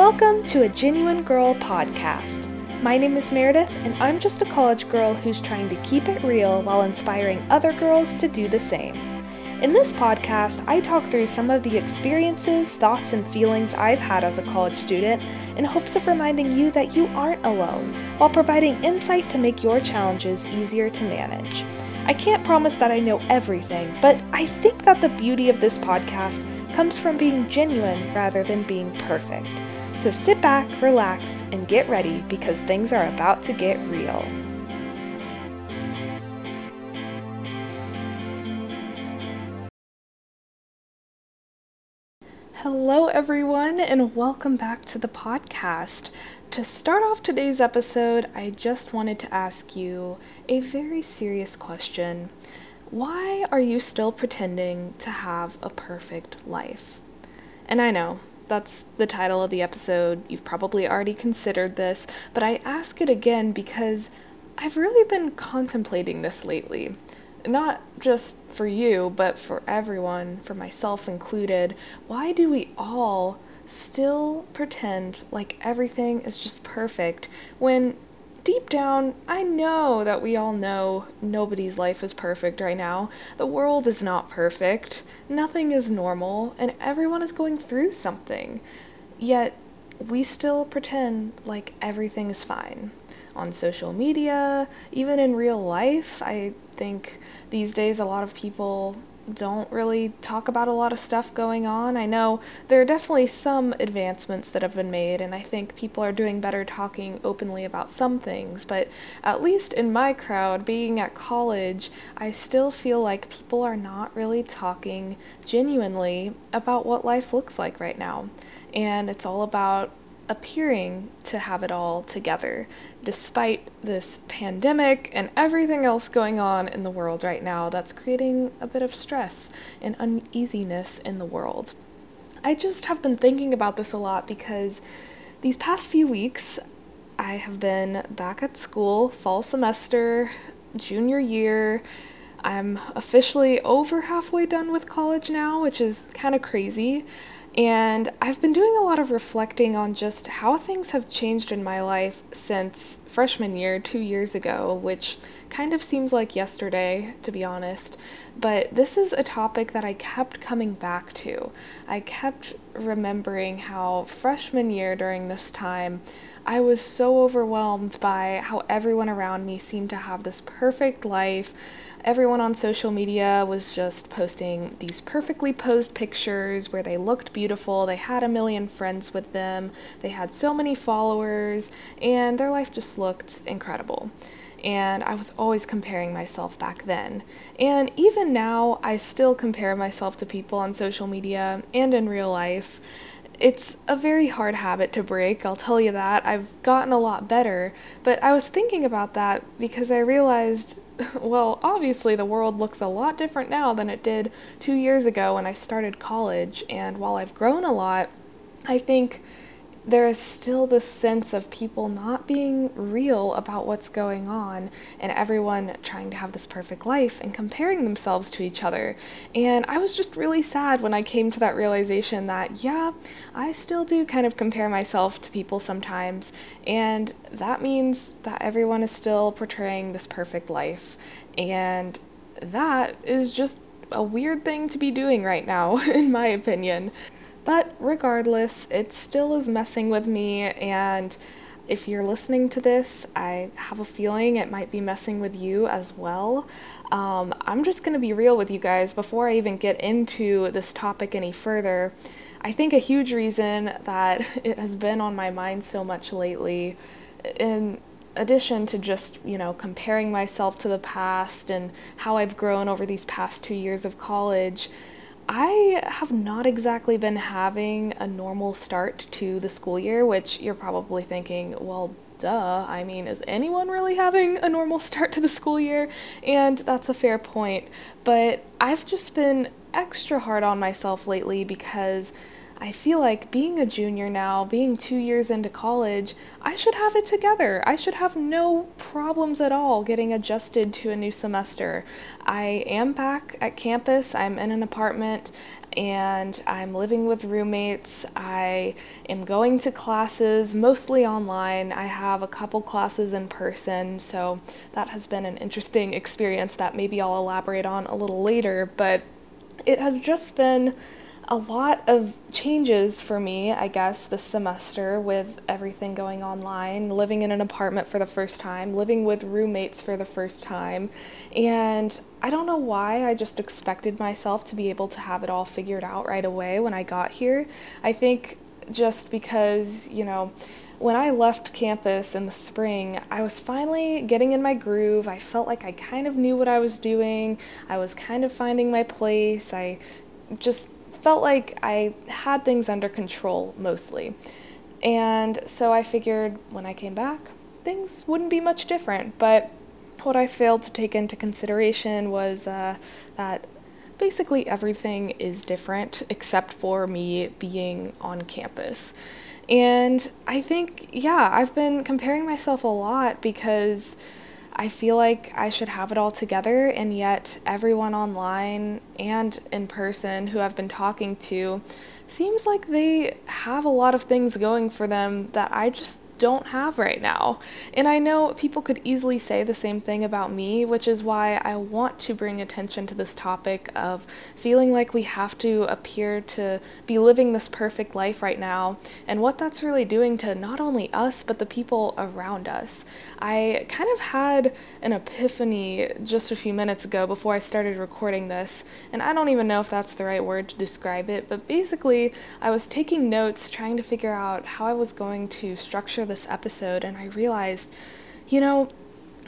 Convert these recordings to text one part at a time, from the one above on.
Welcome to a Genuine Girl podcast. My name is Meredith, and I'm just a college girl who's trying to keep it real while inspiring other girls to do the same. In this podcast, I talk through some of the experiences, thoughts, and feelings I've had as a college student in hopes of reminding you that you aren't alone, while providing insight to make your challenges easier to manage. I can't promise that I know everything, but I think that the beauty of this podcast comes from being genuine rather than being perfect. So sit back, relax, and get ready because things are about to get real. Hello, everyone, and welcome back to the podcast. To start off today's episode, I just wanted to ask you a very serious question. Why are you still pretending to have a perfect life? And I know, that's the title of the episode. You've probably already considered this, but I ask it again because I've really been contemplating this lately not just for you, but for everyone, for myself included, why do we all still pretend like everything is just perfect when deep down I know that we all know nobody's life is perfect right now? The world is not perfect, nothing is normal, and everyone is going through something. Yet, we still pretend like everything is fine on social media, even in real life. I think these days a lot of people don't really talk about a lot of stuff going on. I know there are definitely some advancements that have been made, and I think people are doing better talking openly about some things, but at least in my crowd, being at college, I still feel like people are not really talking genuinely about what life looks like right now. And it's all about appearing to have it all together, despite this pandemic and everything else going on in the world right now that's creating a bit of stress and uneasiness in the world. I just have been thinking about this a lot because these past few weeks I have been back at school, fall semester, junior year. I'm officially over halfway done with college now, which is kind of crazy. And I've been doing a lot of reflecting on just how things have changed in my life since freshman year, two years ago, which kind of seems like yesterday, to be honest. But this is a topic that I kept coming back to. I kept remembering how freshman year during this time, I was so overwhelmed by how everyone around me seemed to have this perfect life everyone on social media was just posting these perfectly posed pictures where they looked beautiful, they had a million friends with them, they had so many followers, and their life just looked incredible. And I was always comparing myself back then. And even now, I still compare myself to people on social media and in real life. It's a very hard habit to break, I'll tell you that. I've gotten a lot better, but I was thinking about that because I realized well, obviously, the world looks a lot different now than it did two years ago when I started college. And while I've grown a lot, I think there is still this sense of people not being real about what's going on and everyone trying to have this perfect life and comparing themselves to each other. And I was just really sad when I came to that realization that, yeah, I still do kind of compare myself to people sometimes. And that means that everyone is still portraying this perfect life. And that is just a weird thing to be doing right now, in my opinion. But regardless, it still is messing with me, and if you're listening to this, I have a feeling it might be messing with you as well. Um, I'm just going to be real with you guys before I even get into this topic any further. I think a huge reason that it has been on my mind so much lately, in addition to just, you know, comparing myself to the past and how I've grown over these past two years of college, I have not exactly been having a normal start to the school year, which you're probably thinking, well, duh. I mean, is anyone really having a normal start to the school year? And that's a fair point. But I've just been extra hard on myself lately because I feel like being a junior now, being two years into college, I should have it together. I should have no problems at all getting adjusted to a new semester. I am back at campus, I'm in an apartment, and I'm living with roommates. I am going to classes mostly online. I have a couple classes in person, so that has been an interesting experience that maybe I'll elaborate on a little later. But it has just been a lot of changes for me, I guess, this semester with everything going online, living in an apartment for the first time, living with roommates for the first time. And I don't know why I just expected myself to be able to have it all figured out right away when I got here. I think just because, you know, when I left campus in the spring, I was finally getting in my groove. I felt like I kind of knew what I was doing. I was kind of finding my place. I just felt like I had things under control mostly. And so I figured when I came back, things wouldn't be much different. But what I failed to take into consideration was uh, that basically everything is different except for me being on campus. And I think, yeah, I've been comparing myself a lot because I feel like I should have it all together, and yet everyone online and in person who I've been talking to seems like they have a lot of things going for them that I just don't have right now. And I know people could easily say the same thing about me, which is why I want to bring attention to this topic of feeling like we have to appear to be living this perfect life right now and what that's really doing to not only us, but the people around us. I kind of had an epiphany just a few minutes ago before I started recording this, and I don't even know if that's the right word to describe it, but basically, I was taking notes trying to figure out how I was going to structure this episode and I realized, you know,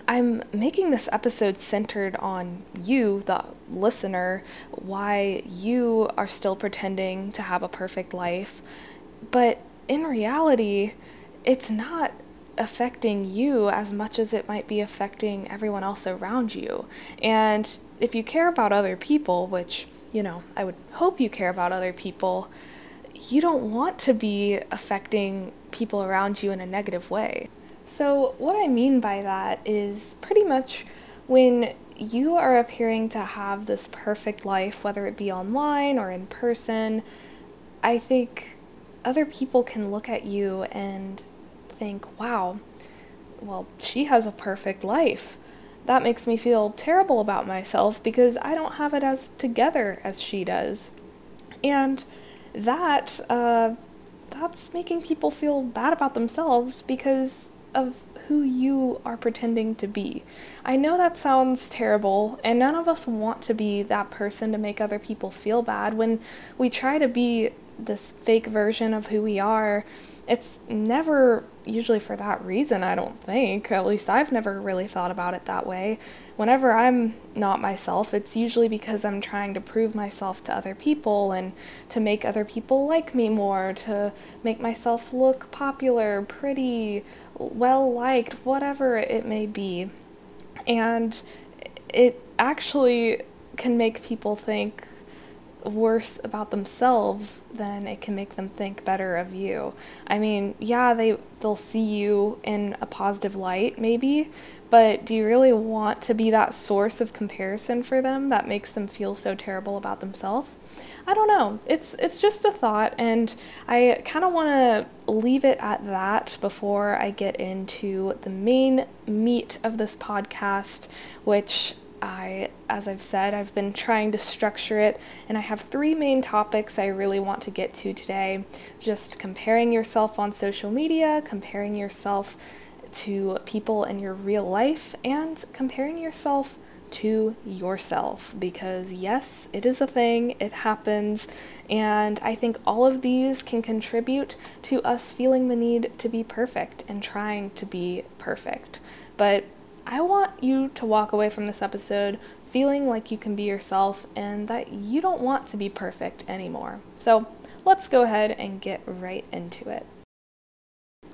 I'm making this episode centered on you, the listener, why you are still pretending to have a perfect life. But in reality, it's not affecting you as much as it might be affecting everyone else around you. And if you care about other people, which, you know, I would hope you care about other people, you don't want to be affecting people around you in a negative way. So, what I mean by that is pretty much when you are appearing to have this perfect life, whether it be online or in person, I think other people can look at you and think, wow, well, she has a perfect life. That makes me feel terrible about myself because I don't have it as together as she does. And that uh, that's making people feel bad about themselves because of who you are pretending to be. I know that sounds terrible, and none of us want to be that person to make other people feel bad. When we try to be this fake version of who we are, it's never usually for that reason, I don't think. At least I've never really thought about it that way. Whenever I'm not myself, it's usually because I'm trying to prove myself to other people and to make other people like me more, to make myself look popular, pretty, well liked, whatever it may be. And it actually can make people think worse about themselves then it can make them think better of you. I mean, yeah, they they'll see you in a positive light maybe, but do you really want to be that source of comparison for them that makes them feel so terrible about themselves? I don't know. It's it's just a thought and I kind of want to leave it at that before I get into the main meat of this podcast, which I, as I've said, I've been trying to structure it, and I have three main topics I really want to get to today. Just comparing yourself on social media, comparing yourself to people in your real life, and comparing yourself to yourself because, yes, it is a thing, it happens, and I think all of these can contribute to us feeling the need to be perfect and trying to be perfect. But I want you to walk away from this episode feeling like you can be yourself and that you don't want to be perfect anymore. So let's go ahead and get right into it.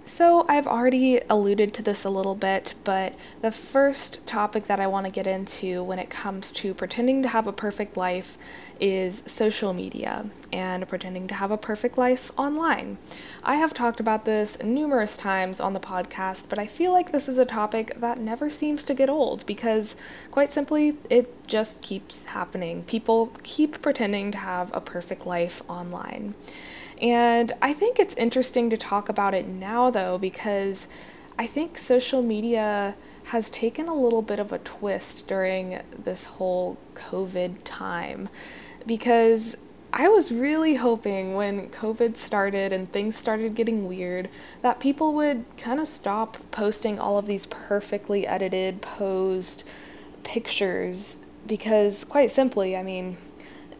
So, I've already alluded to this a little bit, but the first topic that I want to get into when it comes to pretending to have a perfect life is social media and pretending to have a perfect life online. I have talked about this numerous times on the podcast, but I feel like this is a topic that never seems to get old because, quite simply, it just keeps happening. People keep pretending to have a perfect life online. And I think it's interesting to talk about it now, though, because I think social media has taken a little bit of a twist during this whole COVID time. Because I was really hoping when COVID started and things started getting weird that people would kind of stop posting all of these perfectly edited, posed pictures. Because, quite simply, I mean,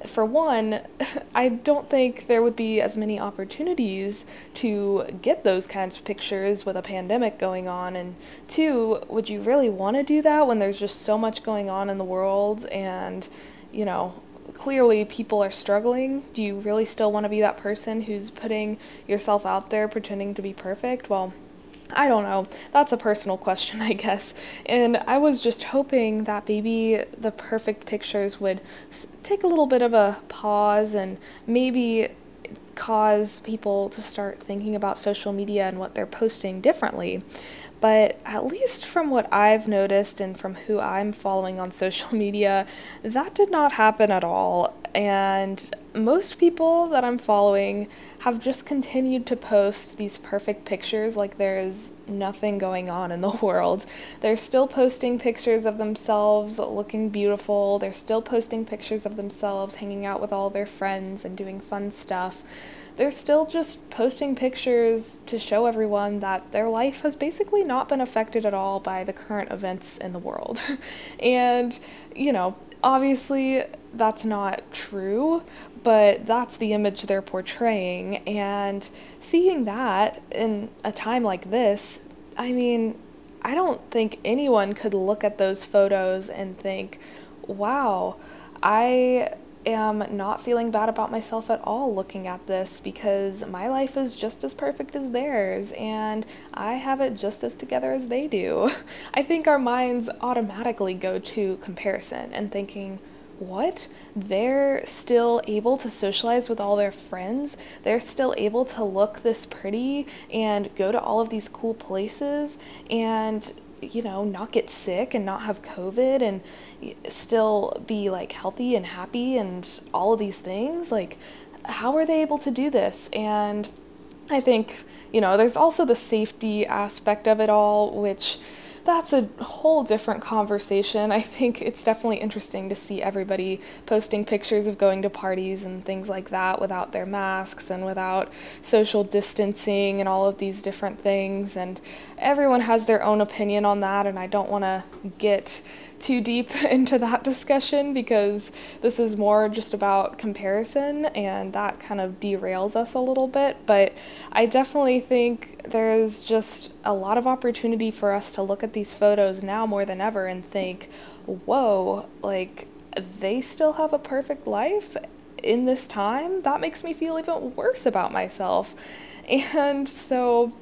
for one, I don't think there would be as many opportunities to get those kinds of pictures with a pandemic going on. And two, would you really want to do that when there's just so much going on in the world and, you know, clearly people are struggling? Do you really still want to be that person who's putting yourself out there pretending to be perfect? Well, I don't know. That's a personal question, I guess. And I was just hoping that maybe the perfect pictures would take a little bit of a pause and maybe cause people to start thinking about social media and what they're posting differently. But at least from what I've noticed and from who I'm following on social media, that did not happen at all. And most people that I'm following have just continued to post these perfect pictures like there is nothing going on in the world. They're still posting pictures of themselves looking beautiful, they're still posting pictures of themselves hanging out with all their friends and doing fun stuff they're still just posting pictures to show everyone that their life has basically not been affected at all by the current events in the world. and, you know, obviously that's not true, but that's the image they're portraying. And seeing that in a time like this, I mean, I don't think anyone could look at those photos and think, wow, I am not feeling bad about myself at all looking at this because my life is just as perfect as theirs and I have it just as together as they do. I think our minds automatically go to comparison and thinking, what? They're still able to socialize with all their friends. They're still able to look this pretty and go to all of these cool places. And you know, not get sick and not have COVID and still be like healthy and happy and all of these things. Like, how are they able to do this? And I think, you know, there's also the safety aspect of it all, which that's a whole different conversation. I think it's definitely interesting to see everybody posting pictures of going to parties and things like that without their masks and without social distancing and all of these different things. And everyone has their own opinion on that, and I don't want to get too deep into that discussion because this is more just about comparison and that kind of derails us a little bit. But I definitely think there's just a lot of opportunity for us to look at these photos now more than ever and think, whoa, like they still have a perfect life in this time? That makes me feel even worse about myself. And so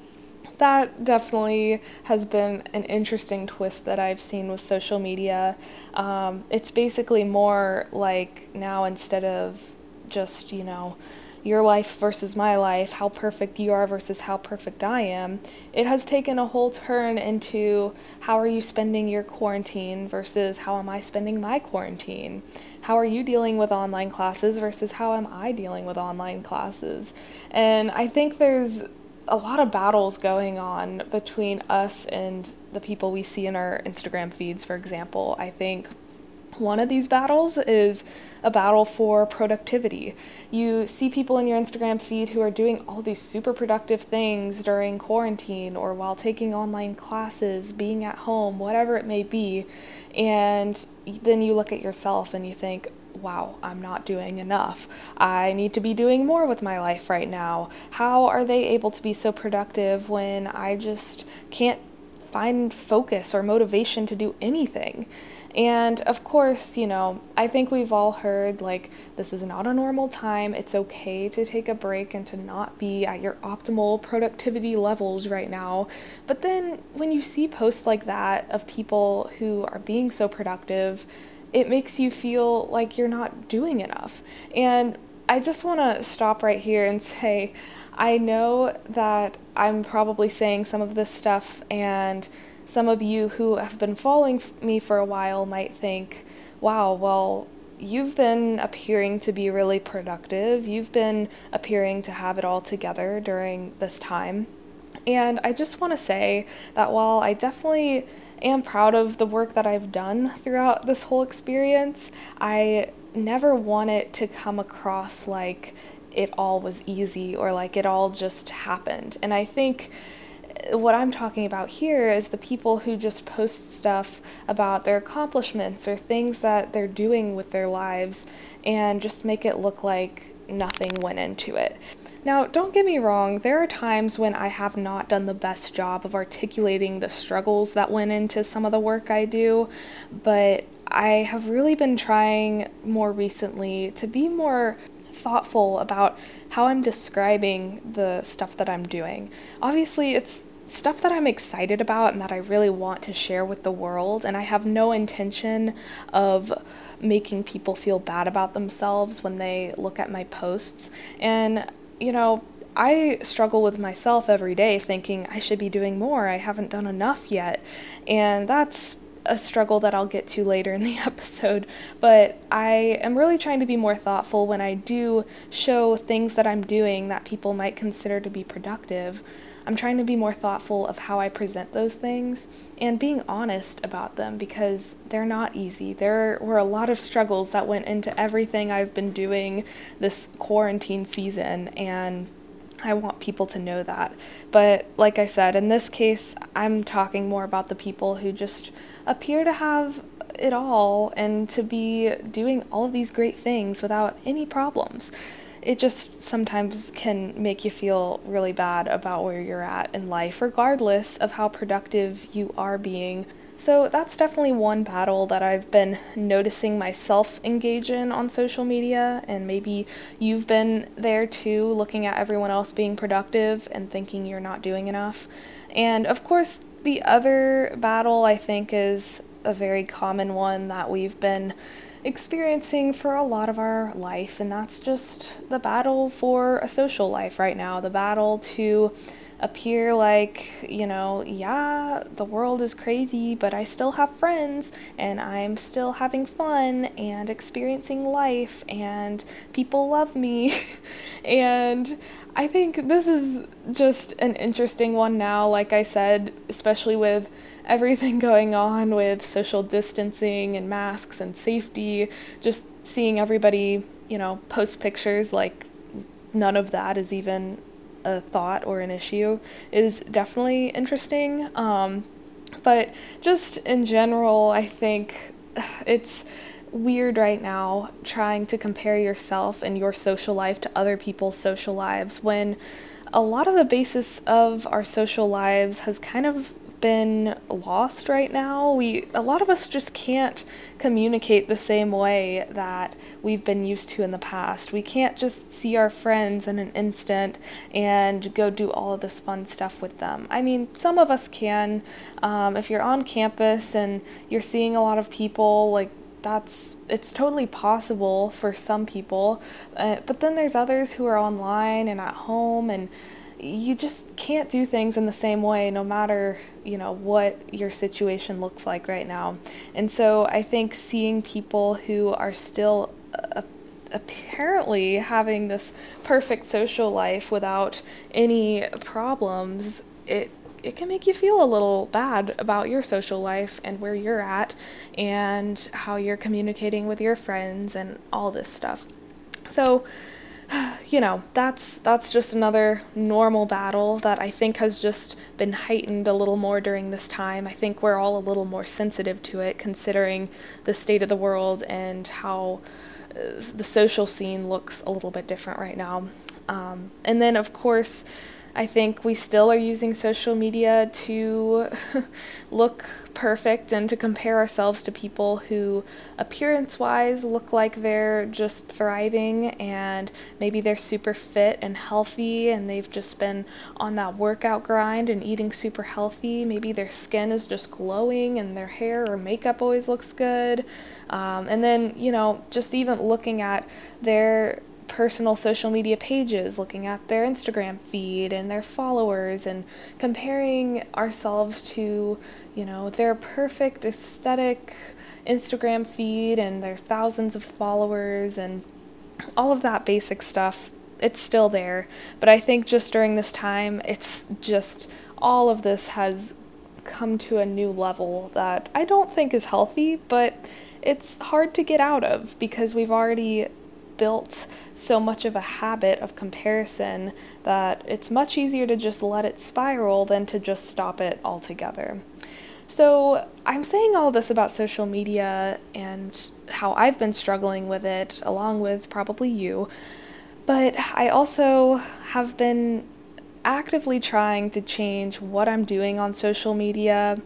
that definitely has been an interesting twist that I've seen with social media. Um, it's basically more like now instead of just, you know, your life versus my life, how perfect you are versus how perfect I am, it has taken a whole turn into how are you spending your quarantine versus how am I spending my quarantine? How are you dealing with online classes versus how am I dealing with online classes? And I think there's a lot of battles going on between us and the people we see in our Instagram feeds, for example. I think one of these battles is a battle for productivity. You see people in your Instagram feed who are doing all these super productive things during quarantine or while taking online classes, being at home, whatever it may be. And then you look at yourself and you think, wow, I'm not doing enough. I need to be doing more with my life right now. How are they able to be so productive when I just can't find focus or motivation to do anything. And of course, you know, I think we've all heard like this is not a normal time. It's okay to take a break and to not be at your optimal productivity levels right now. But then when you see posts like that of people who are being so productive, it makes you feel like you're not doing enough. And I just want to stop right here and say, I know that I'm probably saying some of this stuff, and some of you who have been following me for a while might think, wow, well, you've been appearing to be really productive. You've been appearing to have it all together during this time. And I just want to say that while I definitely am proud of the work that I've done throughout this whole experience, I never want it to come across like it all was easy or like it all just happened. And I think uh, what I'm talking about here is the people who just post stuff about their accomplishments or things that they're doing with their lives and just make it look like nothing went into it. Now, don't get me wrong, there are times when I have not done the best job of articulating the struggles that went into some of the work I do, but I have really been trying more recently to be more thoughtful about how I'm describing the stuff that I'm doing. Obviously, it's stuff that I'm excited about and that I really want to share with the world, and I have no intention of making people feel bad about themselves when they look at my posts. And, you know, I struggle with myself every day thinking I should be doing more, I haven't done enough yet. And that's a struggle that I'll get to later in the episode, but I am really trying to be more thoughtful when I do show things that I'm doing that people might consider to be productive. I'm trying to be more thoughtful of how I present those things and being honest about them because they're not easy. There were a lot of struggles that went into everything I've been doing this quarantine season, and I want people to know that. But like I said, in this case, I'm talking more about the people who just appear to have it all and to be doing all of these great things without any problems. It just sometimes can make you feel really bad about where you're at in life, regardless of how productive you are being so that's definitely one battle that I've been noticing myself engage in on social media, and maybe you've been there too, looking at everyone else being productive and thinking you're not doing enough. And of course, the other battle I think is a very common one that we've been experiencing for a lot of our life, and that's just the battle for a social life right now, the battle to appear like, you know, yeah, the world is crazy, but I still have friends and I'm still having fun and experiencing life and people love me. and I think this is just an interesting one now, like I said, especially with everything going on with social distancing and masks and safety, just seeing everybody, you know, post pictures like none of that is even a thought or an issue is definitely interesting. Um, but just in general, I think it's weird right now trying to compare yourself and your social life to other people's social lives when a lot of the basis of our social lives has kind of been lost right now. We a lot of us just can't communicate the same way that we've been used to in the past. We can't just see our friends in an instant and go do all of this fun stuff with them. I mean, some of us can. Um, if you're on campus and you're seeing a lot of people, like that's it's totally possible for some people uh, but then there's others who are online and at home and you just can't do things in the same way no matter you know what your situation looks like right now. And so i think seeing people who are still uh, apparently having this perfect social life without any problems it it can make you feel a little bad about your social life and where you're at and how you're communicating with your friends and all this stuff. So you know, that's that's just another normal battle that I think has just been heightened a little more during this time. I think we're all a little more sensitive to it considering the state of the world and how uh, the social scene looks a little bit different right now. Um, and then of course, I think we still are using social media to look perfect and to compare ourselves to people who, appearance wise, look like they're just thriving and maybe they're super fit and healthy and they've just been on that workout grind and eating super healthy. Maybe their skin is just glowing and their hair or makeup always looks good. Um, and then, you know, just even looking at their personal social media pages, looking at their Instagram feed and their followers, and comparing ourselves to, you know, their perfect aesthetic Instagram feed and their thousands of followers and all of that basic stuff. It's still there, but I think just during this time, it's just all of this has come to a new level that I don't think is healthy, but it's hard to get out of because we've already built so much of a habit of comparison that it's much easier to just let it spiral than to just stop it altogether. So, I'm saying all this about social media and how I've been struggling with it, along with probably you, but I also have been actively trying to change what I'm doing on social media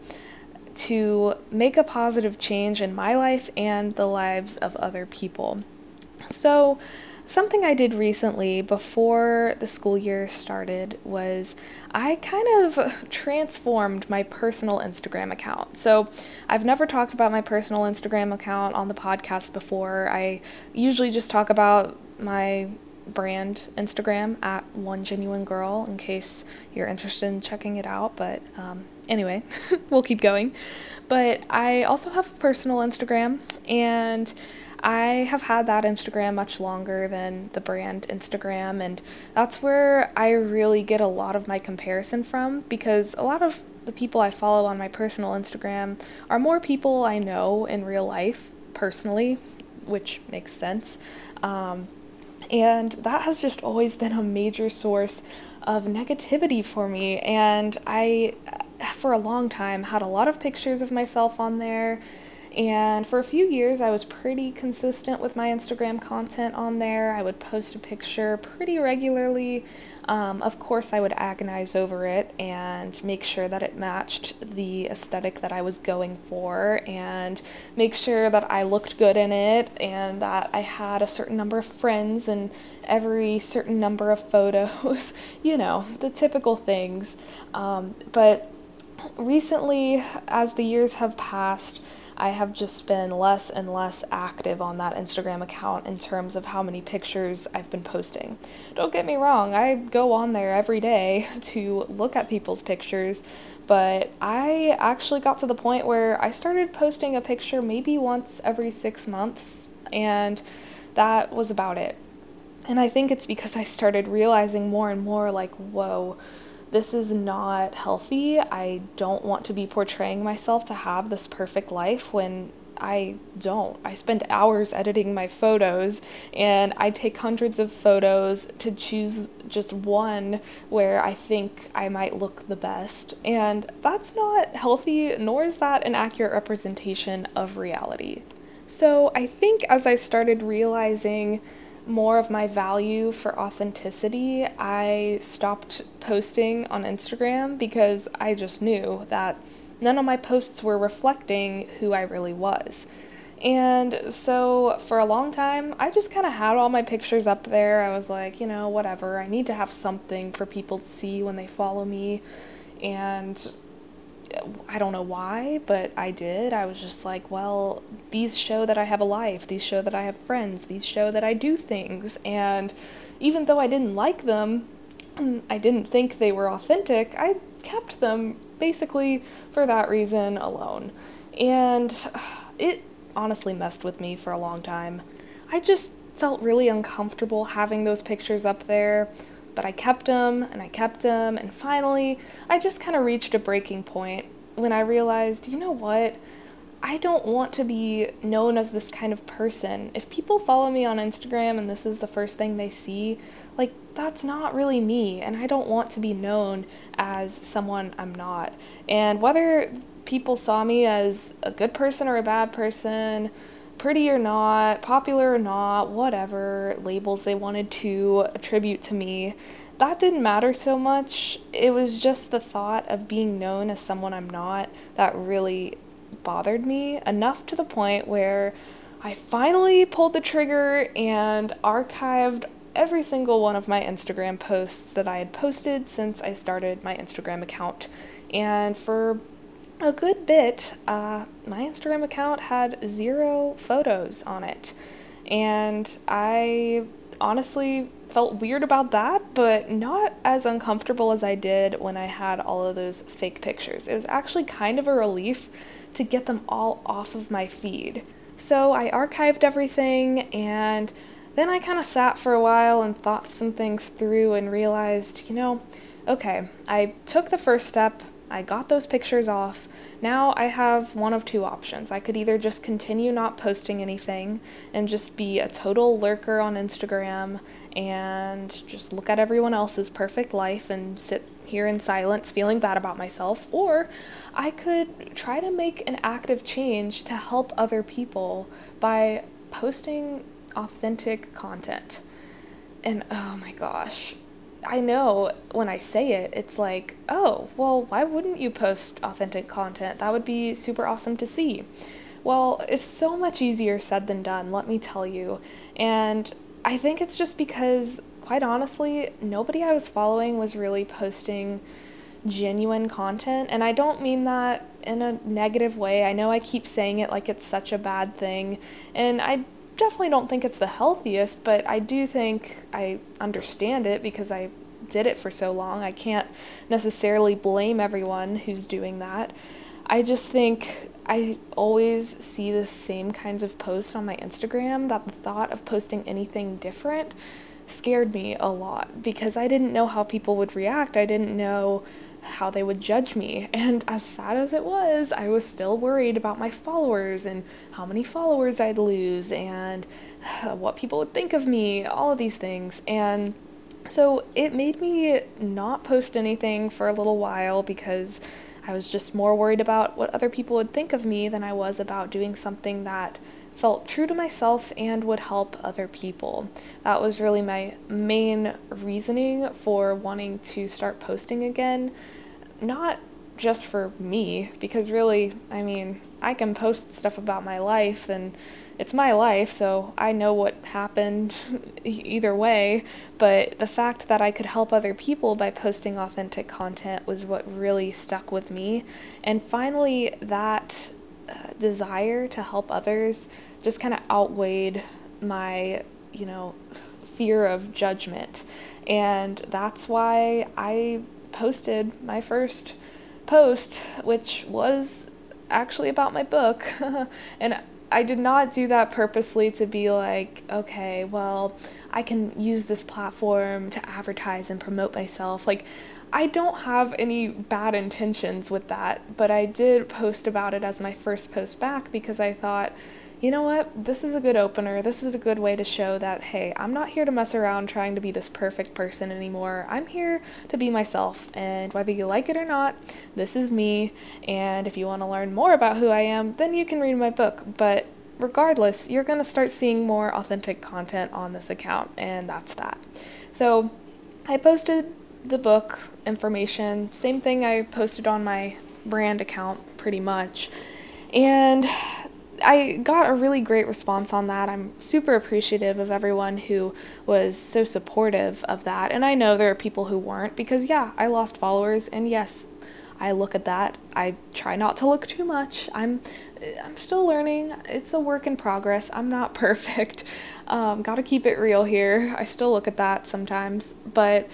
to make a positive change in my life and the lives of other people. So, something I did recently before the school year started was I kind of transformed my personal Instagram account. So, I've never talked about my personal Instagram account on the podcast before. I usually just talk about my brand Instagram at one genuine girl in case you're interested in checking it out. But um, anyway, we'll keep going. But I also have a personal Instagram and I have had that Instagram much longer than the brand Instagram, and that's where I really get a lot of my comparison from because a lot of the people I follow on my personal Instagram are more people I know in real life personally, which makes sense. Um, and that has just always been a major source of negativity for me. And I, for a long time, had a lot of pictures of myself on there and for a few years, I was pretty consistent with my Instagram content on there. I would post a picture pretty regularly. Um, of course, I would agonize over it and make sure that it matched the aesthetic that I was going for and make sure that I looked good in it and that I had a certain number of friends and every certain number of photos. you know, the typical things. Um, but recently, as the years have passed, I have just been less and less active on that Instagram account in terms of how many pictures I've been posting. Don't get me wrong, I go on there every day to look at people's pictures, but I actually got to the point where I started posting a picture maybe once every six months, and that was about it. And I think it's because I started realizing more and more like, whoa this is not healthy. I don't want to be portraying myself to have this perfect life when I don't. I spend hours editing my photos and I take hundreds of photos to choose just one where I think I might look the best. And that's not healthy, nor is that an accurate representation of reality. So I think as I started realizing more of my value for authenticity, I stopped posting on Instagram because I just knew that none of my posts were reflecting who I really was. And so for a long time, I just kind of had all my pictures up there. I was like, you know, whatever. I need to have something for people to see when they follow me. And I don't know why, but I did. I was just like, well, these show that I have a life, these show that I have friends, these show that I do things. And even though I didn't like them, I didn't think they were authentic, I kept them basically for that reason alone. And it honestly messed with me for a long time. I just felt really uncomfortable having those pictures up there but I kept them and I kept them, and finally, I just kind of reached a breaking point when I realized, you know what? I don't want to be known as this kind of person. If people follow me on Instagram and this is the first thing they see, like, that's not really me, and I don't want to be known as someone I'm not. And whether people saw me as a good person or a bad person, pretty or not, popular or not, whatever labels they wanted to attribute to me, that didn't matter so much. It was just the thought of being known as someone I'm not that really bothered me enough to the point where I finally pulled the trigger and archived every single one of my Instagram posts that I had posted since I started my Instagram account. And for a good bit, uh, my Instagram account had zero photos on it. And I honestly felt weird about that, but not as uncomfortable as I did when I had all of those fake pictures. It was actually kind of a relief to get them all off of my feed. So I archived everything and then I kind of sat for a while and thought some things through and realized, you know, okay, I took the first step, I got those pictures off. Now I have one of two options. I could either just continue not posting anything and just be a total lurker on Instagram and just look at everyone else's perfect life and sit here in silence feeling bad about myself, or I could try to make an active change to help other people by posting authentic content. And oh my gosh, I know when I say it, it's like, oh, well, why wouldn't you post authentic content? That would be super awesome to see. Well, it's so much easier said than done, let me tell you. And I think it's just because, quite honestly, nobody I was following was really posting genuine content. And I don't mean that in a negative way. I know I keep saying it like it's such a bad thing. And I definitely don't think it's the healthiest, but I do think I understand it because I did it for so long. I can't necessarily blame everyone who's doing that. I just think I always see the same kinds of posts on my Instagram that the thought of posting anything different scared me a lot because I didn't know how people would react. I didn't know how they would judge me. And as sad as it was, I was still worried about my followers and how many followers I'd lose and what people would think of me, all of these things. And so it made me not post anything for a little while because I was just more worried about what other people would think of me than I was about doing something that felt true to myself and would help other people. That was really my main reasoning for wanting to start posting again. Not just for me, because really, I mean, I can post stuff about my life and it's my life, so I know what happened either way. But the fact that I could help other people by posting authentic content was what really stuck with me. And finally, that desire to help others just kind of outweighed my, you know, fear of judgment. And that's why I posted my first post, which was actually about my book. and I did not do that purposely to be like, okay, well, I can use this platform to advertise and promote myself. Like, I don't have any bad intentions with that, but I did post about it as my first post back because I thought, you know what, this is a good opener. This is a good way to show that, hey, I'm not here to mess around trying to be this perfect person anymore. I'm here to be myself, and whether you like it or not, this is me. And if you want to learn more about who I am, then you can read my book. But regardless, you're going to start seeing more authentic content on this account, and that's that. So I posted the book information. Same thing I posted on my brand account pretty much. And I got a really great response on that. I'm super appreciative of everyone who was so supportive of that. And I know there are people who weren't because, yeah, I lost followers. And yes, I look at that. I try not to look too much. I'm I'm still learning. It's a work in progress. I'm not perfect. Um, Got to keep it real here. I still look at that sometimes, but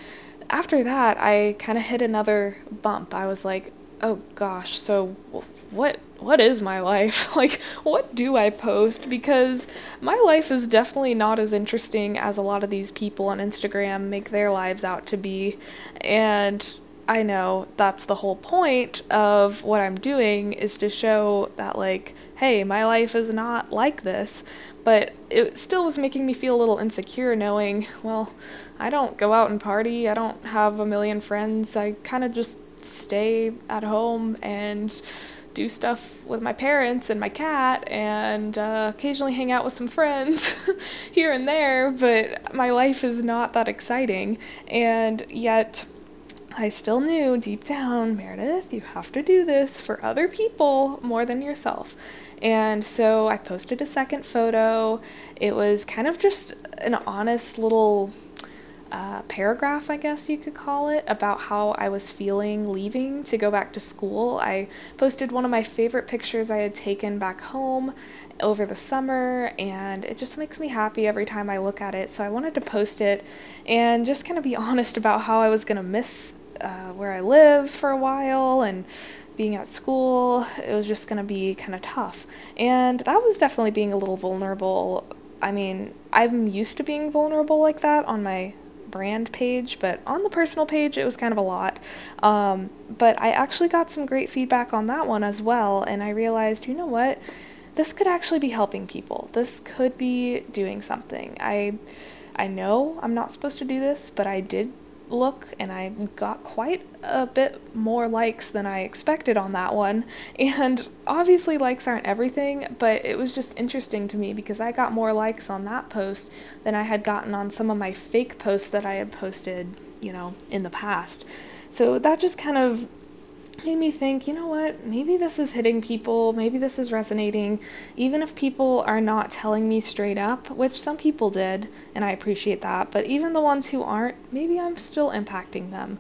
after that, I kind of hit another bump. I was like, oh gosh, so what what is my life? like what do I post because my life is definitely not as interesting as a lot of these people on Instagram make their lives out to be. And I know that's the whole point of what I'm doing is to show that like, hey, my life is not like this, but it still was making me feel a little insecure knowing, well, I don't go out and party. I don't have a million friends. I kind of just stay at home and do stuff with my parents and my cat and uh, occasionally hang out with some friends here and there, but my life is not that exciting. And yet, I still knew deep down, Meredith, you have to do this for other people more than yourself. And so I posted a second photo. It was kind of just an honest little uh, paragraph, I guess you could call it, about how I was feeling leaving to go back to school. I posted one of my favorite pictures I had taken back home over the summer, and it just makes me happy every time I look at it. So I wanted to post it and just kind of be honest about how I was going to miss uh, where I live for a while and being at school. It was just going to be kind of tough. And that was definitely being a little vulnerable. I mean, I'm used to being vulnerable like that on my brand page, but on the personal page, it was kind of a lot. Um, but I actually got some great feedback on that one as well, and I realized, you know what? This could actually be helping people. This could be doing something. I I know I'm not supposed to do this, but I did look and I got quite a bit more likes than I expected on that one. And obviously, likes aren't everything, but it was just interesting to me because I got more likes on that post than I had gotten on some of my fake posts that I had posted, you know, in the past. So that just kind of made me think, you know what, maybe this is hitting people, maybe this is resonating, even if people are not telling me straight up, which some people did, and I appreciate that, but even the ones who aren't, maybe I'm still impacting them.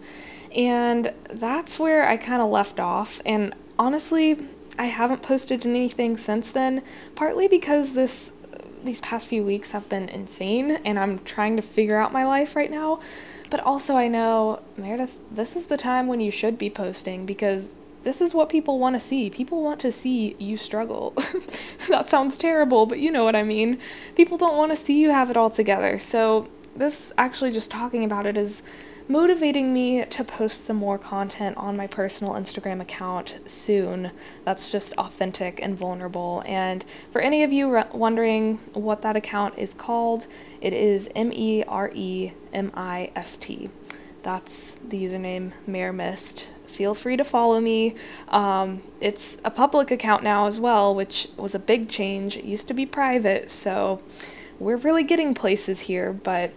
And that's where I kind of left off, and honestly, I haven't posted anything since then, partly because this these past few weeks have been insane and I'm trying to figure out my life right now. But also, I know, Meredith, this is the time when you should be posting because this is what people want to see. People want to see you struggle. that sounds terrible, but you know what I mean. People don't want to see you have it all together. So, this actually just talking about it is motivating me to post some more content on my personal Instagram account soon. That's just authentic and vulnerable. And for any of you re- wondering what that account is called, it is M E R E M I S T. That's the username Meremist. Feel free to follow me. Um, it's a public account now as well, which was a big change. It used to be private, so we're really getting places here, but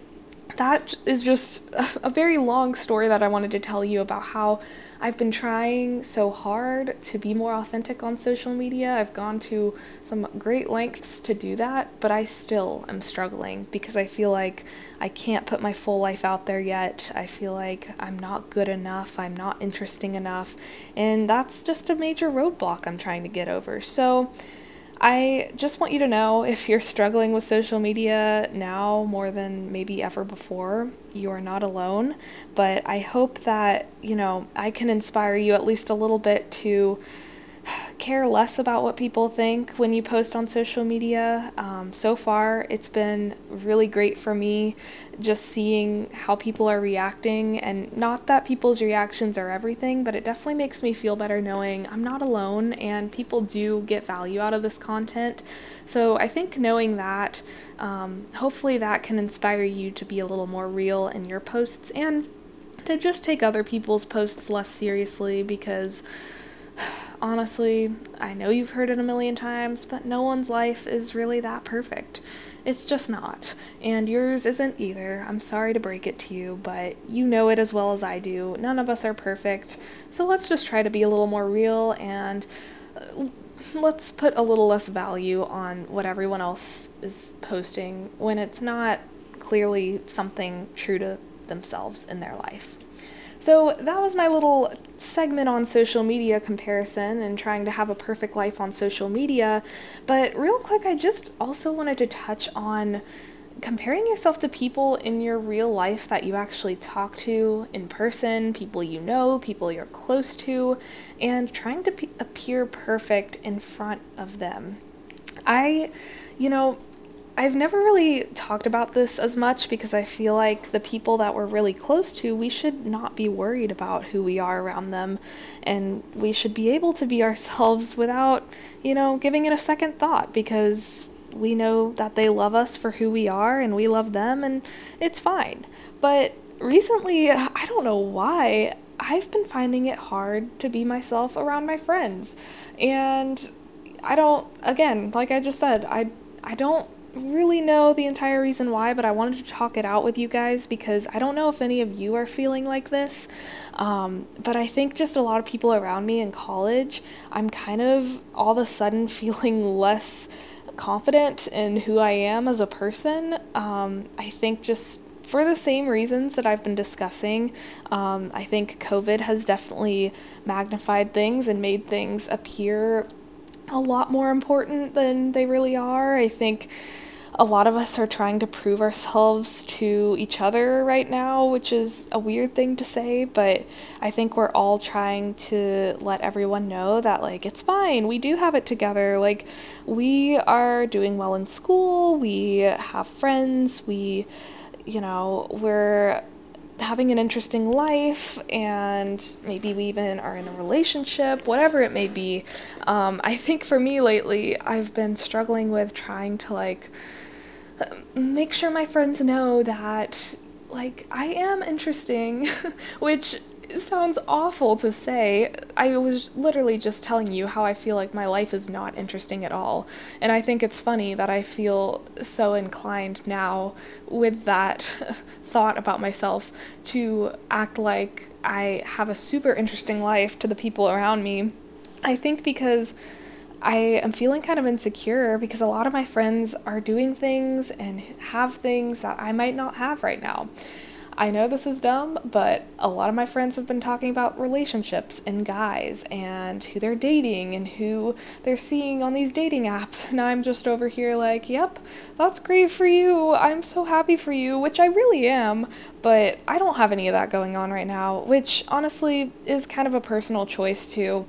that is just a very long story that I wanted to tell you about how I've been trying so hard to be more authentic on social media. I've gone to some great lengths to do that, but I still am struggling because I feel like I can't put my full life out there yet. I feel like I'm not good enough, I'm not interesting enough, and that's just a major roadblock I'm trying to get over. So, I just want you to know if you're struggling with social media now more than maybe ever before, you are not alone. But I hope that, you know, I can inspire you at least a little bit to care less about what people think when you post on social media. Um, so far, it's been really great for me just seeing how people are reacting, and not that people's reactions are everything, but it definitely makes me feel better knowing I'm not alone and people do get value out of this content. So I think knowing that, um, hopefully, that can inspire you to be a little more real in your posts and to just take other people's posts less seriously because honestly, I know you've heard it a million times, but no one's life is really that perfect. It's just not. And yours isn't either. I'm sorry to break it to you, but you know it as well as I do. None of us are perfect. So let's just try to be a little more real and uh, let's put a little less value on what everyone else is posting when it's not clearly something true to themselves in their life. So that was my little segment on social media comparison and trying to have a perfect life on social media. But real quick, I just also wanted to touch on comparing yourself to people in your real life that you actually talk to in person, people you know, people you're close to, and trying to appear perfect in front of them. I, you know, I've never really talked about this as much because I feel like the people that we're really close to, we should not be worried about who we are around them. And we should be able to be ourselves without, you know, giving it a second thought because we know that they love us for who we are and we love them and it's fine. But recently, I don't know why, I've been finding it hard to be myself around my friends. And I don't again, like I just said, I I don't really know the entire reason why, but I wanted to talk it out with you guys because I don't know if any of you are feeling like this. Um, but I think just a lot of people around me in college, I'm kind of all of a sudden feeling less confident in who I am as a person. Um, I think just for the same reasons that I've been discussing. Um, I think COVID has definitely magnified things and made things appear a lot more important than they really are. I think a lot of us are trying to prove ourselves to each other right now, which is a weird thing to say, but I think we're all trying to let everyone know that, like, it's fine, we do have it together. Like, we are doing well in school, we have friends, we, you know, we're having an interesting life and maybe we even are in a relationship, whatever it may be. Um, I think for me lately, I've been struggling with trying to like make sure my friends know that like I am interesting, which sounds awful to say. I was literally just telling you how I feel like my life is not interesting at all. And I think it's funny that I feel so inclined now with that thought about myself to act like I have a super interesting life to the people around me. I think because I am feeling kind of insecure because a lot of my friends are doing things and have things that I might not have right now. I know this is dumb, but a lot of my friends have been talking about relationships and guys and who they're dating and who they're seeing on these dating apps. And I'm just over here like, yep, that's great for you. I'm so happy for you, which I really am, but I don't have any of that going on right now, which honestly is kind of a personal choice too.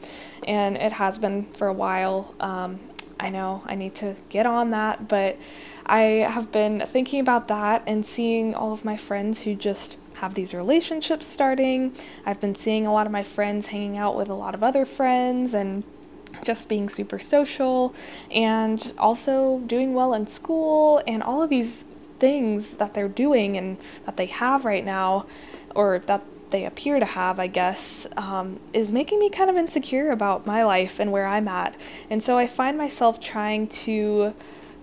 And it has been for a while. Um, I know I need to get on that, but I have been thinking about that and seeing all of my friends who just have these relationships starting. I've been seeing a lot of my friends hanging out with a lot of other friends and just being super social and also doing well in school and all of these things that they're doing and that they have right now or that they appear to have, I guess, um, is making me kind of insecure about my life and where I'm at. And so I find myself trying to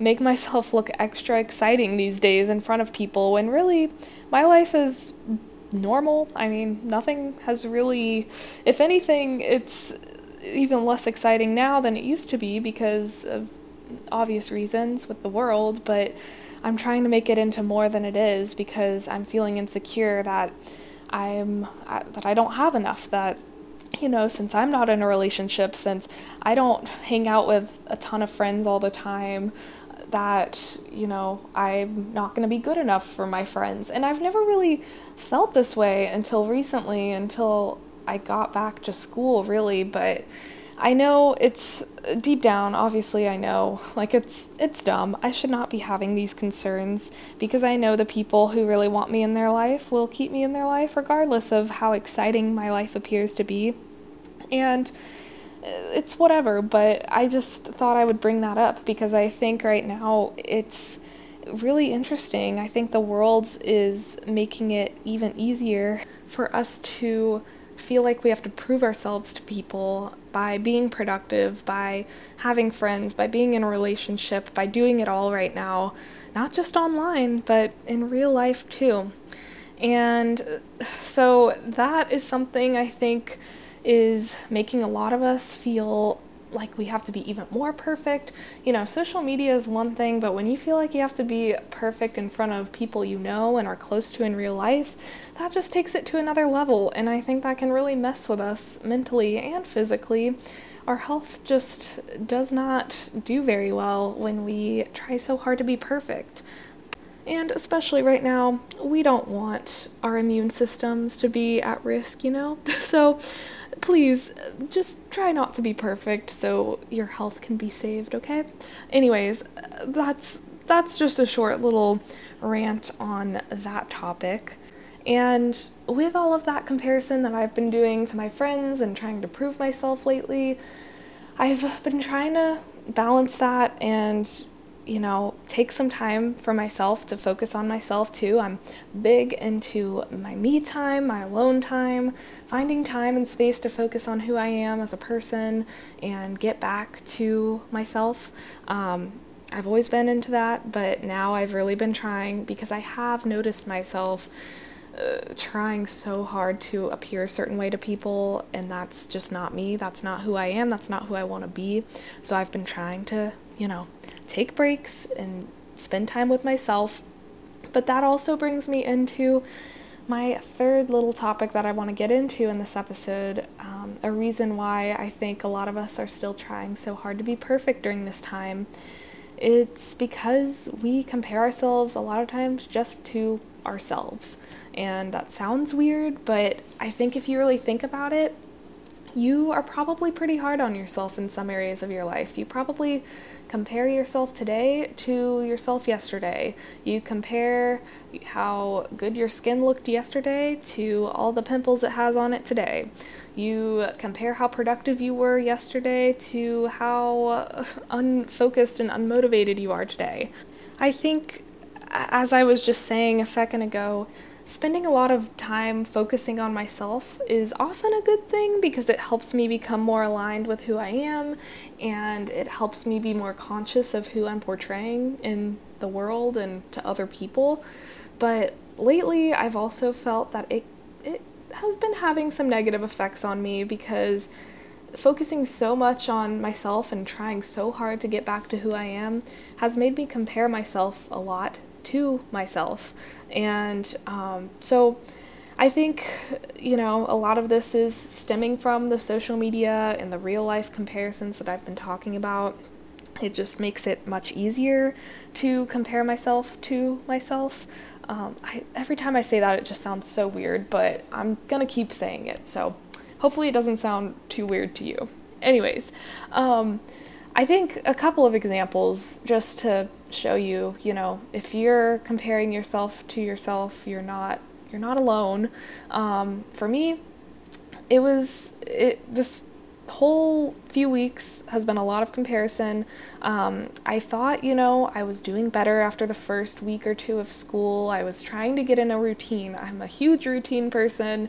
make myself look extra exciting these days in front of people when really my life is normal. I mean, nothing has really, if anything, it's even less exciting now than it used to be because of obvious reasons with the world, but I'm trying to make it into more than it is because I'm feeling insecure that I'm that I don't have enough that you know, since I'm not in a relationship, since I don't hang out with a ton of friends all the time, that, you know, I'm not going to be good enough for my friends. And I've never really felt this way until recently, until I got back to school, really. But I know it's deep down, obviously, I know, like, it's, it's dumb. I should not be having these concerns because I know the people who really want me in their life will keep me in their life regardless of how exciting my life appears to be. And uh, it's whatever, but I just thought I would bring that up because I think right now it's really interesting. I think the world is making it even easier for us to feel like we have to prove ourselves to people by being productive, by having friends, by being in a relationship, by doing it all right now, not just online, but in real life too. And so that is something I think is making a lot of us feel like we have to be even more perfect. You know, social media is one thing, but when you feel like you have to be perfect in front of people you know and are close to in real life, that just takes it to another level. And I think that can really mess with us mentally and physically. Our health just does not do very well when we try so hard to be perfect. And especially right now, we don't want our immune systems to be at risk, you know? So please just try not to be perfect so your health can be saved, okay? Anyways, that's that's just a short little rant on that topic. And with all of that comparison that I've been doing to my friends and trying to prove myself lately, I've been trying to balance that and you know, take some time for myself to focus on myself too. I'm big into my me time, my alone time, finding time and space to focus on who I am as a person and get back to myself. Um, I've always been into that, but now I've really been trying because I have noticed myself uh, trying so hard to appear a certain way to people, and that's just not me. That's not who I am. That's not who I want to be. So I've been trying to, you know, take breaks and spend time with myself. But that also brings me into my third little topic that I want to get into in this episode. Um, a reason why I think a lot of us are still trying so hard to be perfect during this time. It's because we compare ourselves a lot of times just to ourselves. And that sounds weird, but I think if you really think about it, you are probably pretty hard on yourself in some areas of your life. You probably compare yourself today to yourself yesterday. You compare how good your skin looked yesterday to all the pimples it has on it today. You compare how productive you were yesterday to how unfocused and unmotivated you are today. I think, as I was just saying a second ago, spending a lot of time focusing on myself is often a good thing because it helps me become more aligned with who I am and it helps me be more conscious of who I'm portraying in the world and to other people. But lately, I've also felt that it it has been having some negative effects on me because focusing so much on myself and trying so hard to get back to who I am has made me compare myself a lot to myself. And um, so I think, you know, a lot of this is stemming from the social media and the real life comparisons that I've been talking about. It just makes it much easier to compare myself to myself. Um, I, every time I say that, it just sounds so weird, but I'm gonna keep saying it. So hopefully, it doesn't sound too weird to you. Anyways, um, I think a couple of examples just to show you, you know, if you're comparing yourself to yourself, you're not you're not alone. Um, for me, it was it this whole few weeks has been a lot of comparison. Um, I thought, you know, I was doing better after the first week or two of school. I was trying to get in a routine. I'm a huge routine person.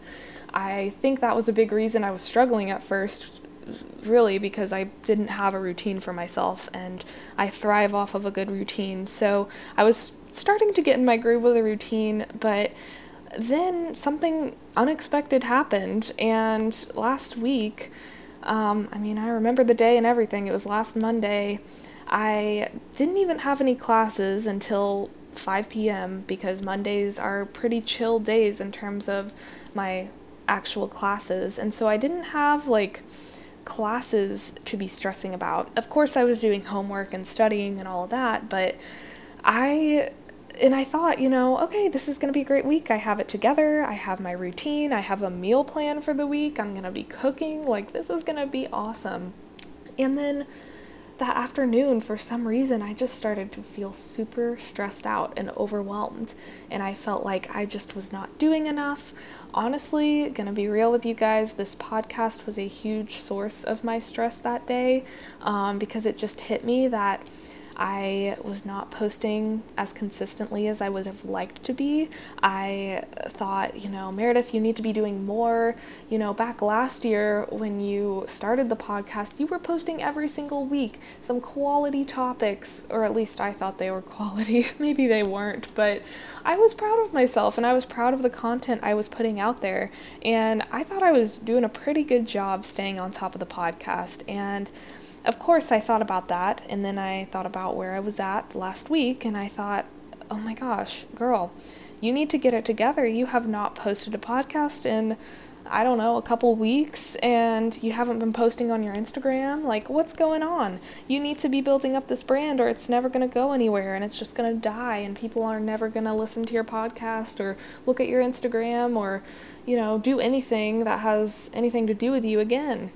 I think that was a big reason I was struggling at first really because I didn't have a routine for myself and I thrive off of a good routine. So I was starting to get in my groove with a routine, but then something unexpected happened and last week um, I mean, I remember the day and everything. It was last Monday. I didn't even have any classes until 5 p.m. because Mondays are pretty chill days in terms of my actual classes. And so I didn't have like classes to be stressing about. Of course, I was doing homework and studying and all of that, but I and I thought, you know, okay, this is going to be a great week. I have it together. I have my routine. I have a meal plan for the week. I'm going to be cooking. Like, this is going to be awesome. And then that afternoon, for some reason, I just started to feel super stressed out and overwhelmed. And I felt like I just was not doing enough. Honestly, gonna be real with you guys, this podcast was a huge source of my stress that day um, because it just hit me that I was not posting as consistently as I would have liked to be. I thought, you know, Meredith, you need to be doing more. You know, back last year when you started the podcast, you were posting every single week some quality topics, or at least I thought they were quality. Maybe they weren't, but I was proud of myself and I was proud of the content I was putting out there. And I thought I was doing a pretty good job staying on top of the podcast. And of course, I thought about that, and then I thought about where I was at last week, and I thought, oh my gosh, girl, you need to get it together. You have not posted a podcast in, I don't know, a couple weeks, and you haven't been posting on your Instagram. Like, what's going on? You need to be building up this brand, or it's never going to go anywhere, and it's just going to die, and people are never going to listen to your podcast, or look at your Instagram, or, you know, do anything that has anything to do with you again.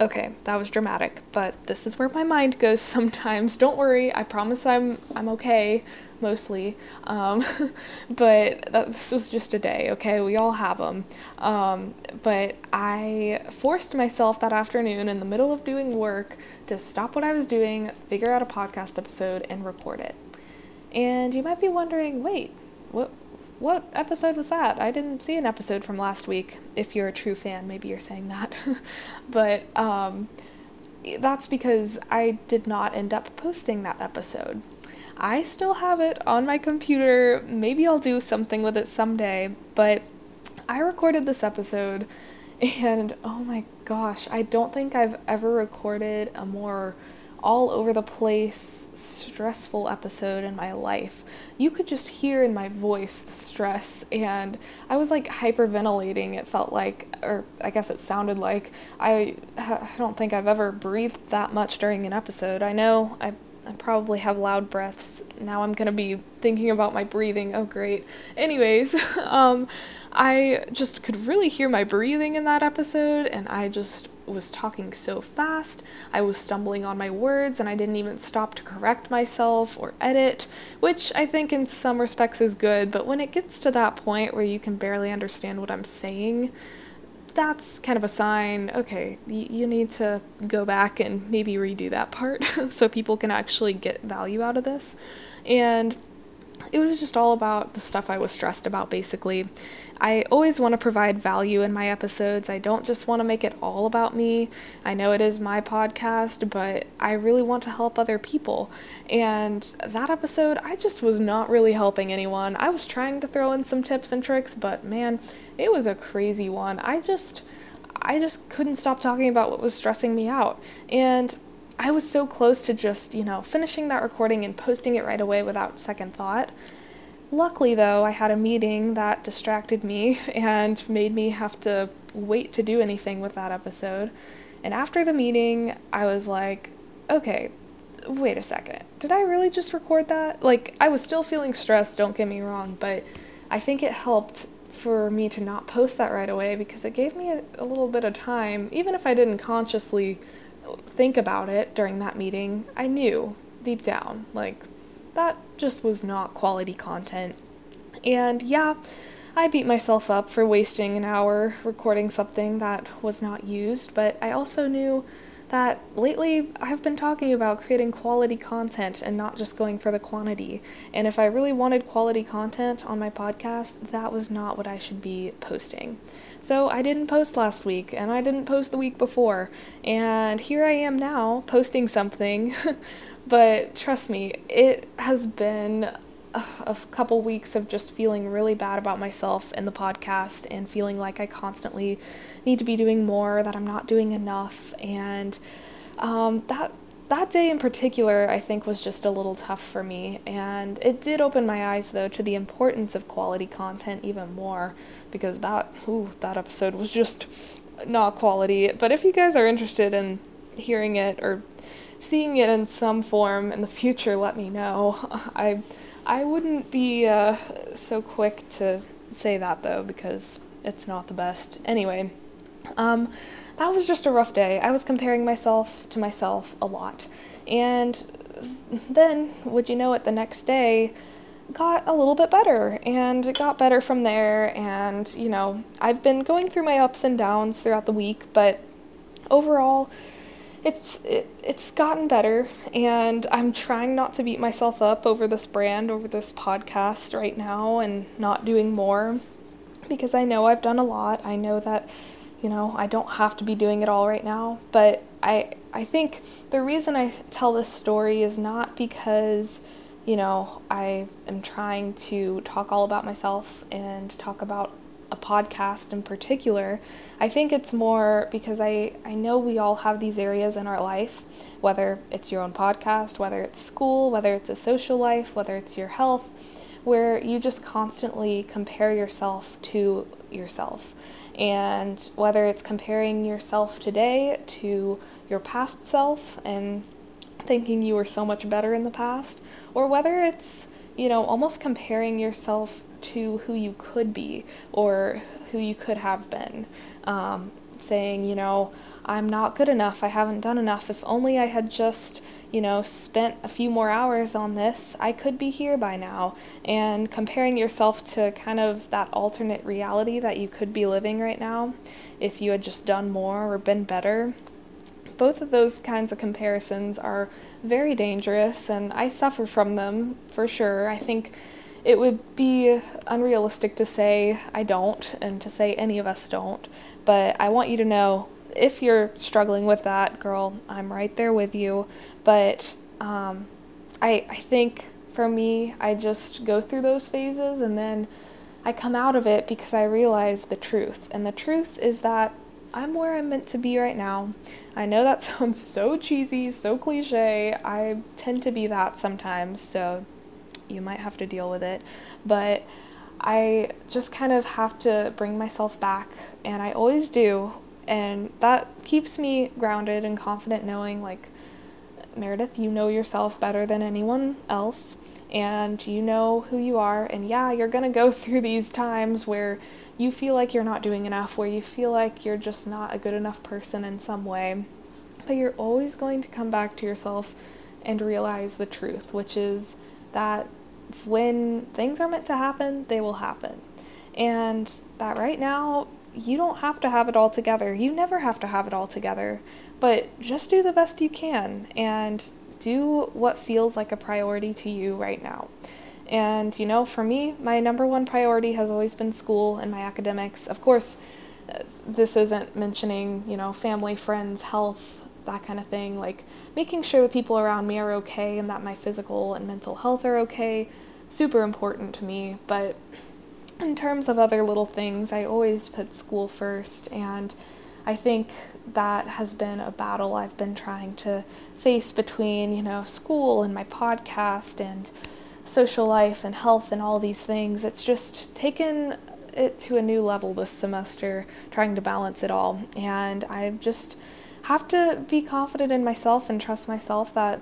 Okay, that was dramatic, but this is where my mind goes sometimes. Don't worry, I promise I'm I'm okay mostly. Um, but that, this was just a day, okay? We all have them. Um, but I forced myself that afternoon in the middle of doing work to stop what I was doing, figure out a podcast episode, and record it. And you might be wondering, wait, what what episode was that? I didn't see an episode from last week. If you're a true fan, maybe you're saying that. but um, that's because I did not end up posting that episode. I still have it on my computer. Maybe I'll do something with it someday, but I recorded this episode and oh my gosh, I don't think I've ever recorded a more all over the place, stressful episode in my life. You could just hear in my voice the stress, and I was like hyperventilating, it felt like, or I guess it sounded like. I, I don't think I've ever breathed that much during an episode. I know I I probably have loud breaths. Now I'm gonna be thinking about my breathing. Oh, great. Anyways, um, I just could really hear my breathing in that episode, and I just was talking so fast. I was stumbling on my words, and I didn't even stop to correct myself or edit, which I think in some respects is good, but when it gets to that point where you can barely understand what I'm saying, that's kind of a sign okay, y- you need to go back and maybe redo that part so people can actually get value out of this. And it was just all about the stuff I was stressed about, basically. I always want to provide value in my episodes. I don't just want to make it all about me. I know it is my podcast, but I really want to help other people. And that episode, I just was not really helping anyone. I was trying to throw in some tips and tricks, but man, it was a crazy one. I just I just couldn't stop talking about what was stressing me out. And I was so close to just, you know, finishing that recording and posting it right away without second thought. Luckily, though, I had a meeting that distracted me and made me have to wait to do anything with that episode. And after the meeting, I was like, okay, wait a second. Did I really just record that? Like, I was still feeling stressed, don't get me wrong, but I think it helped for me to not post that right away because it gave me a, a little bit of time, even if I didn't consciously think about it during that meeting. I knew deep down, like, that just was not quality content. And yeah, I beat myself up for wasting an hour recording something that was not used, but I also knew that lately I've been talking about creating quality content and not just going for the quantity. And if I really wanted quality content on my podcast, that was not what I should be posting. So I didn't post last week and I didn't post the week before. And here I am now posting something. but trust me, it has been a couple weeks of just feeling really bad about myself and the podcast and feeling like I constantly need to be doing more, that I'm not doing enough. And um, that that day in particular, I think, was just a little tough for me. And it did open my eyes, though, to the importance of quality content even more because that, ooh, that episode was just not quality. But if you guys are interested in hearing it or seeing it in some form in the future, let me know. I I wouldn't be uh, so quick to say that though because it's not the best. Anyway, um, that was just a rough day. I was comparing myself to myself a lot. And then, would you know it, the next day got a little bit better and it got better from there. And, you know, I've been going through my ups and downs throughout the week, but overall, it's it, it's gotten better and i'm trying not to beat myself up over this brand over this podcast right now and not doing more because i know i've done a lot. I know that you know i don't have to be doing it all right now but i i think the reason i tell this story is not because you know i am trying to talk all about myself and talk about a podcast in particular. I think it's more because I, I know we all have these areas in our life, whether it's your own podcast, whether it's school, whether it's a social life, whether it's your health, where you just constantly compare yourself to yourself. And whether it's comparing yourself today to your past self and thinking you were so much better in the past, or whether it's, you know, almost comparing yourself to who you could be or who you could have been. Um, saying, you know, I'm not good enough, I haven't done enough. If only I had just, you know, spent a few more hours on this, I could be here by now. And comparing yourself to kind of that alternate reality that you could be living right now if you had just done more or been better. Both of those kinds of comparisons are very dangerous, and I suffer from them for sure. I think it would be unrealistic to say I don't and to say any of us don't, but I want you to know if you're struggling with that, girl, I'm right there with you. But um, I, I think for me, I just go through those phases and then I come out of it because I realize the truth. And the truth is that I'm where I'm meant to be right now. I know that sounds so cheesy, so cliche. I tend to be that sometimes, so you might have to deal with it. But I just kind of have to bring myself back, and I always do. And that keeps me grounded and confident knowing, like, Meredith, you know yourself better than anyone else, and you know who you are. And yeah, you're gonna go through these times where you feel like you're not doing enough, where you feel like you're just not a good enough person in some way. But you're always going to come back to yourself and realize the truth, which is that when things are meant to happen, they will happen. And that right now, you don't have to have it all together. You never have to have it all together. But just do the best you can and do what feels like a priority to you right now. And, you know, for me, my number one priority has always been school and my academics. Of course, uh, this isn't mentioning, you know, family, friends, health, that kind of thing. Like making sure the people around me are okay and that my physical and mental health are okay. Super important to me. But in terms of other little things, I always put school first. And I think that has been a battle I've been trying to face between, you know, school and my podcast and social life and health and all these things. It's just taken it to a new level this semester, trying to balance it all. And I've just have to be confident in myself and trust myself that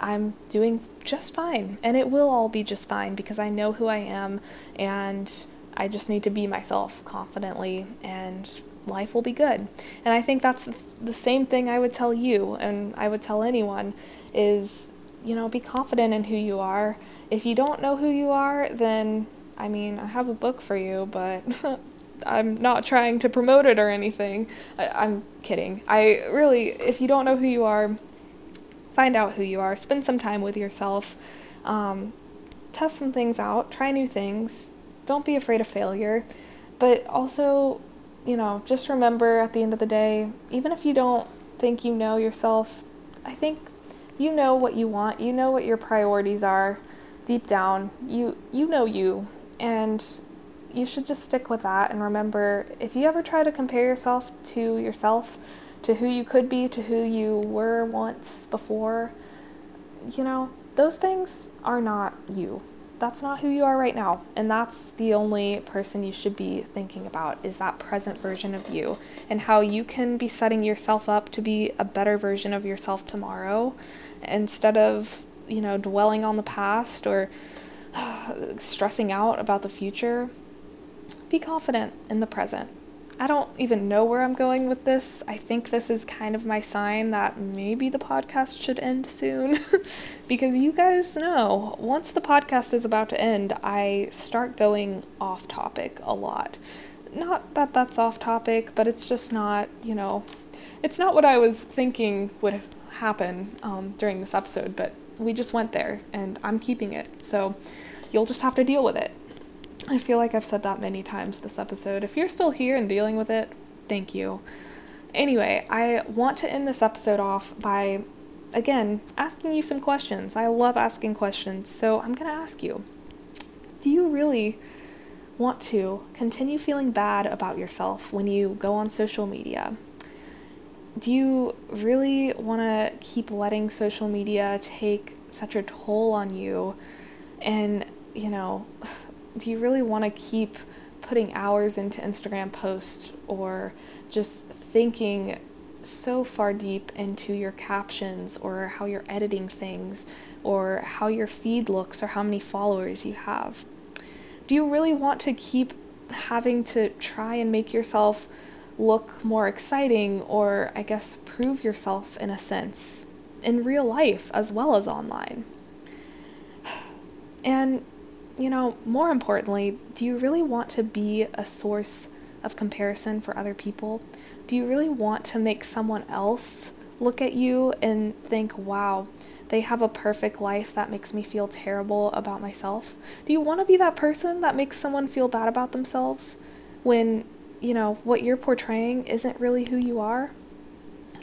I'm doing just fine. And it will all be just fine because I know who I am and I just need to be myself confidently and life will be good. And I think that's the same thing I would tell you and I would tell anyone is, you know, be confident in who you are. If you don't know who you are, then I mean, I have a book for you, but I'm not trying to promote it or anything. I, am kidding. I really, if you don't know who you are, find out who you are. Spend some time with yourself. Um, test some things out. Try new things. Don't be afraid of failure. But also, you know, just remember at the end of the day, even if you don't think you know yourself, I think you know what you want. You know what your priorities are deep down. You you know you. And you should just stick with that and remember if you ever try to compare yourself to yourself, to who you could be, to who you were once before, you know, those things are not you. That's not who you are right now. And that's the only person you should be thinking about is that present version of you and how you can be setting yourself up to be a better version of yourself tomorrow instead of, you know, dwelling on the past or stressing out about the future be confident in the present. I don't even know where I'm going with this. I think this is kind of my sign that maybe the podcast should end soon. because you guys know, once the podcast is about to end, I start going off topic a lot. Not that that's off topic, but it's just not, you know, it's not what I was thinking would happen um, during this episode, but we just went there and I'm keeping it. So you'll just have to deal with it. I feel like I've said that many times this episode. If you're still here and dealing with it, thank you. Anyway, I want to end this episode off by, again, asking you some questions. I love asking questions, so I'm going to ask you Do you really want to continue feeling bad about yourself when you go on social media? Do you really want to keep letting social media take such a toll on you and, you know, do you really want to keep putting hours into Instagram posts or just thinking so far deep into your captions or how you're editing things or how your feed looks or how many followers you have? Do you really want to keep having to try and make yourself look more exciting or, I guess, prove yourself in a sense in real life as well as online. And, you know, more importantly, do you really want to be a source of comparison for other people? Do you really want to make someone else look at you and think, wow, they have a perfect life that makes me feel terrible about myself? Do you want to be that person that makes someone feel bad about themselves when, you know, what you're portraying isn't really who you are?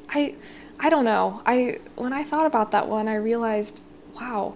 I I don't know. I when I thought about that one, I realized, wow,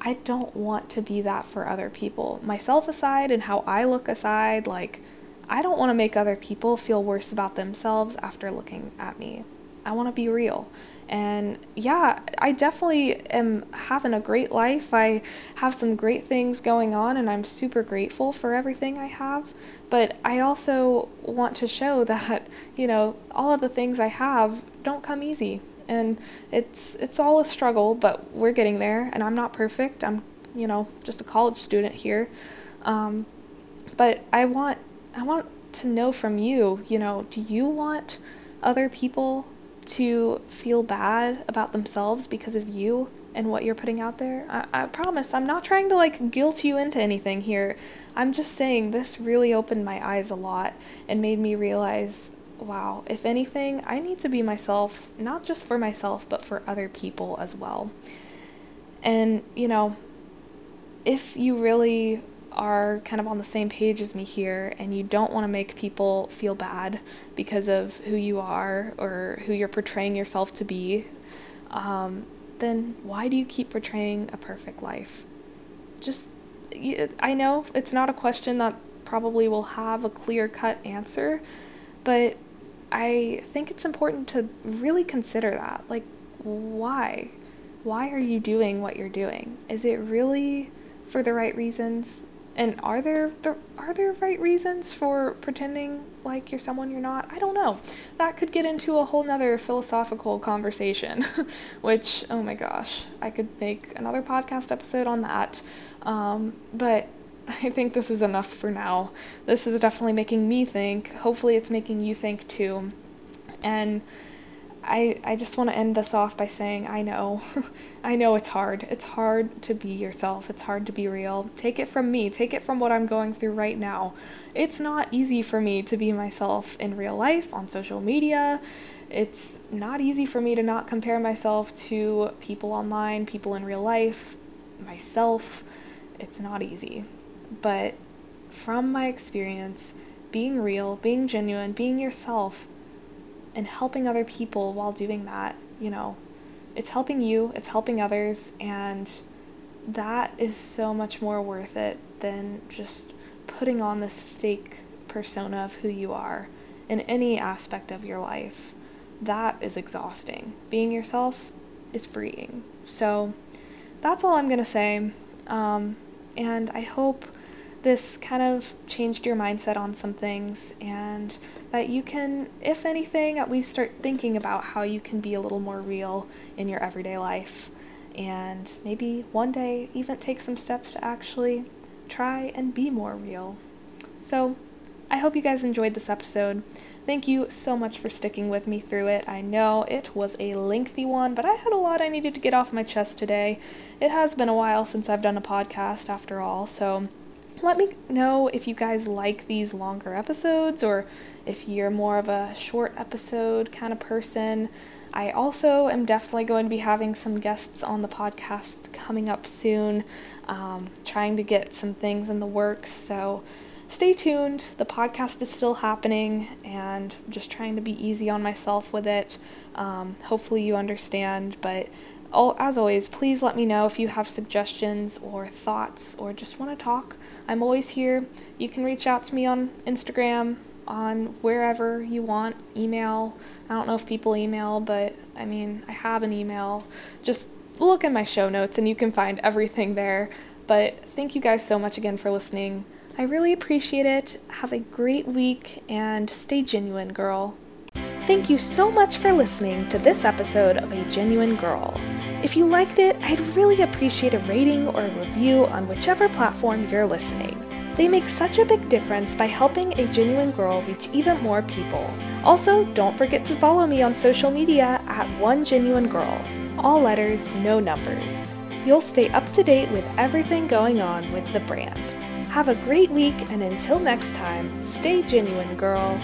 I don't want to be that for other people. Myself aside and how I look aside, like I don't want to make other people feel worse about themselves after looking at me. I want to be real. And yeah, I definitely am having a great life. I have some great things going on, and I'm super grateful for everything I have. But I also want to show that, you know, all of the things I have don't come easy. And it's it's all a struggle, but we're getting there. And I'm not perfect. I'm, you know, just a college student here. Um, but I want I want to know from you, you know, do you want other people to feel bad about themselves because of you and what you're putting out there. I, I promise, I'm not trying to like guilt you into anything here. I'm just saying this really opened my eyes a lot and made me realize wow, if anything, I need to be myself, not just for myself, but for other people as well. And, you know, if you really are kind of on the same page as me here and you don't want to make people feel bad because of who you are or who you're portraying yourself to be, um, then why do you keep portraying a perfect life? Just, I know it's not a question that probably will have a clear cut answer, but I think it's important to really consider that. Like, why? Why are you doing what you're doing? Is it really for the right reasons? And are there, there are there right reasons for pretending like you're someone you're not? I don't know. That could get into a whole nother philosophical conversation, which oh my gosh, I could make another podcast episode on that. Um, but I think this is enough for now. This is definitely making me think. Hopefully, it's making you think too. And I, I just want to end this off by saying I know. I know it's hard. It's hard to be yourself. It's hard to be real. Take it from me. Take it from what I'm going through right now. It's not easy for me to be myself in real life, on social media. It's not easy for me to not compare myself to people online, people in real life, myself. It's not easy. But from my experience, being real, being genuine, being yourself, and helping other people while doing that, you know, it's helping you, it's helping others, and that is so much more worth it than just putting on this fake persona of who you are in any aspect of your life. That is exhausting. Being yourself is freeing. So that's all I'm going to say. Um, and I hope this kind of changed your mindset on some things and that you can, if anything, at least start thinking about how you can be a little more real in your everyday life. And maybe one day even take some steps to actually try and be more real. So, I hope you guys enjoyed this episode. Thank you so much for sticking with me through it. I know it was a lengthy one, but I had a lot I needed to get off my chest today. It has been a while since I've done a podcast, after all, so let me know if you guys like these longer episodes or if you're more of a short episode kind of person. I also am definitely going to be having some guests on the podcast coming up soon, um, trying to get some things in the works. So stay tuned. The podcast is still happening and just trying to be easy on myself with it. Um, hopefully, you understand, but as always, please let me know if you have suggestions or thoughts or just want to talk. I'm always here. You can reach out to me on Instagram, on wherever you want, email. I don't know if people email, but I mean, I have an email. Just look in my show notes and you can find everything there. But thank you guys so much again for listening. I really appreciate it. Have a great week and stay genuine, girl. Thank you so much for listening to this episode of A Genuine Girl. If you liked it, I'd really appreciate a rating or a review on whichever platform you're listening. They make such a big difference by helping a genuine girl reach even more people. Also, don't forget to follow me on social media at One Genuine Girl. All letters, no numbers. You'll stay up to date with everything going on with the brand. Have a great week, and until next time, stay genuine, girl.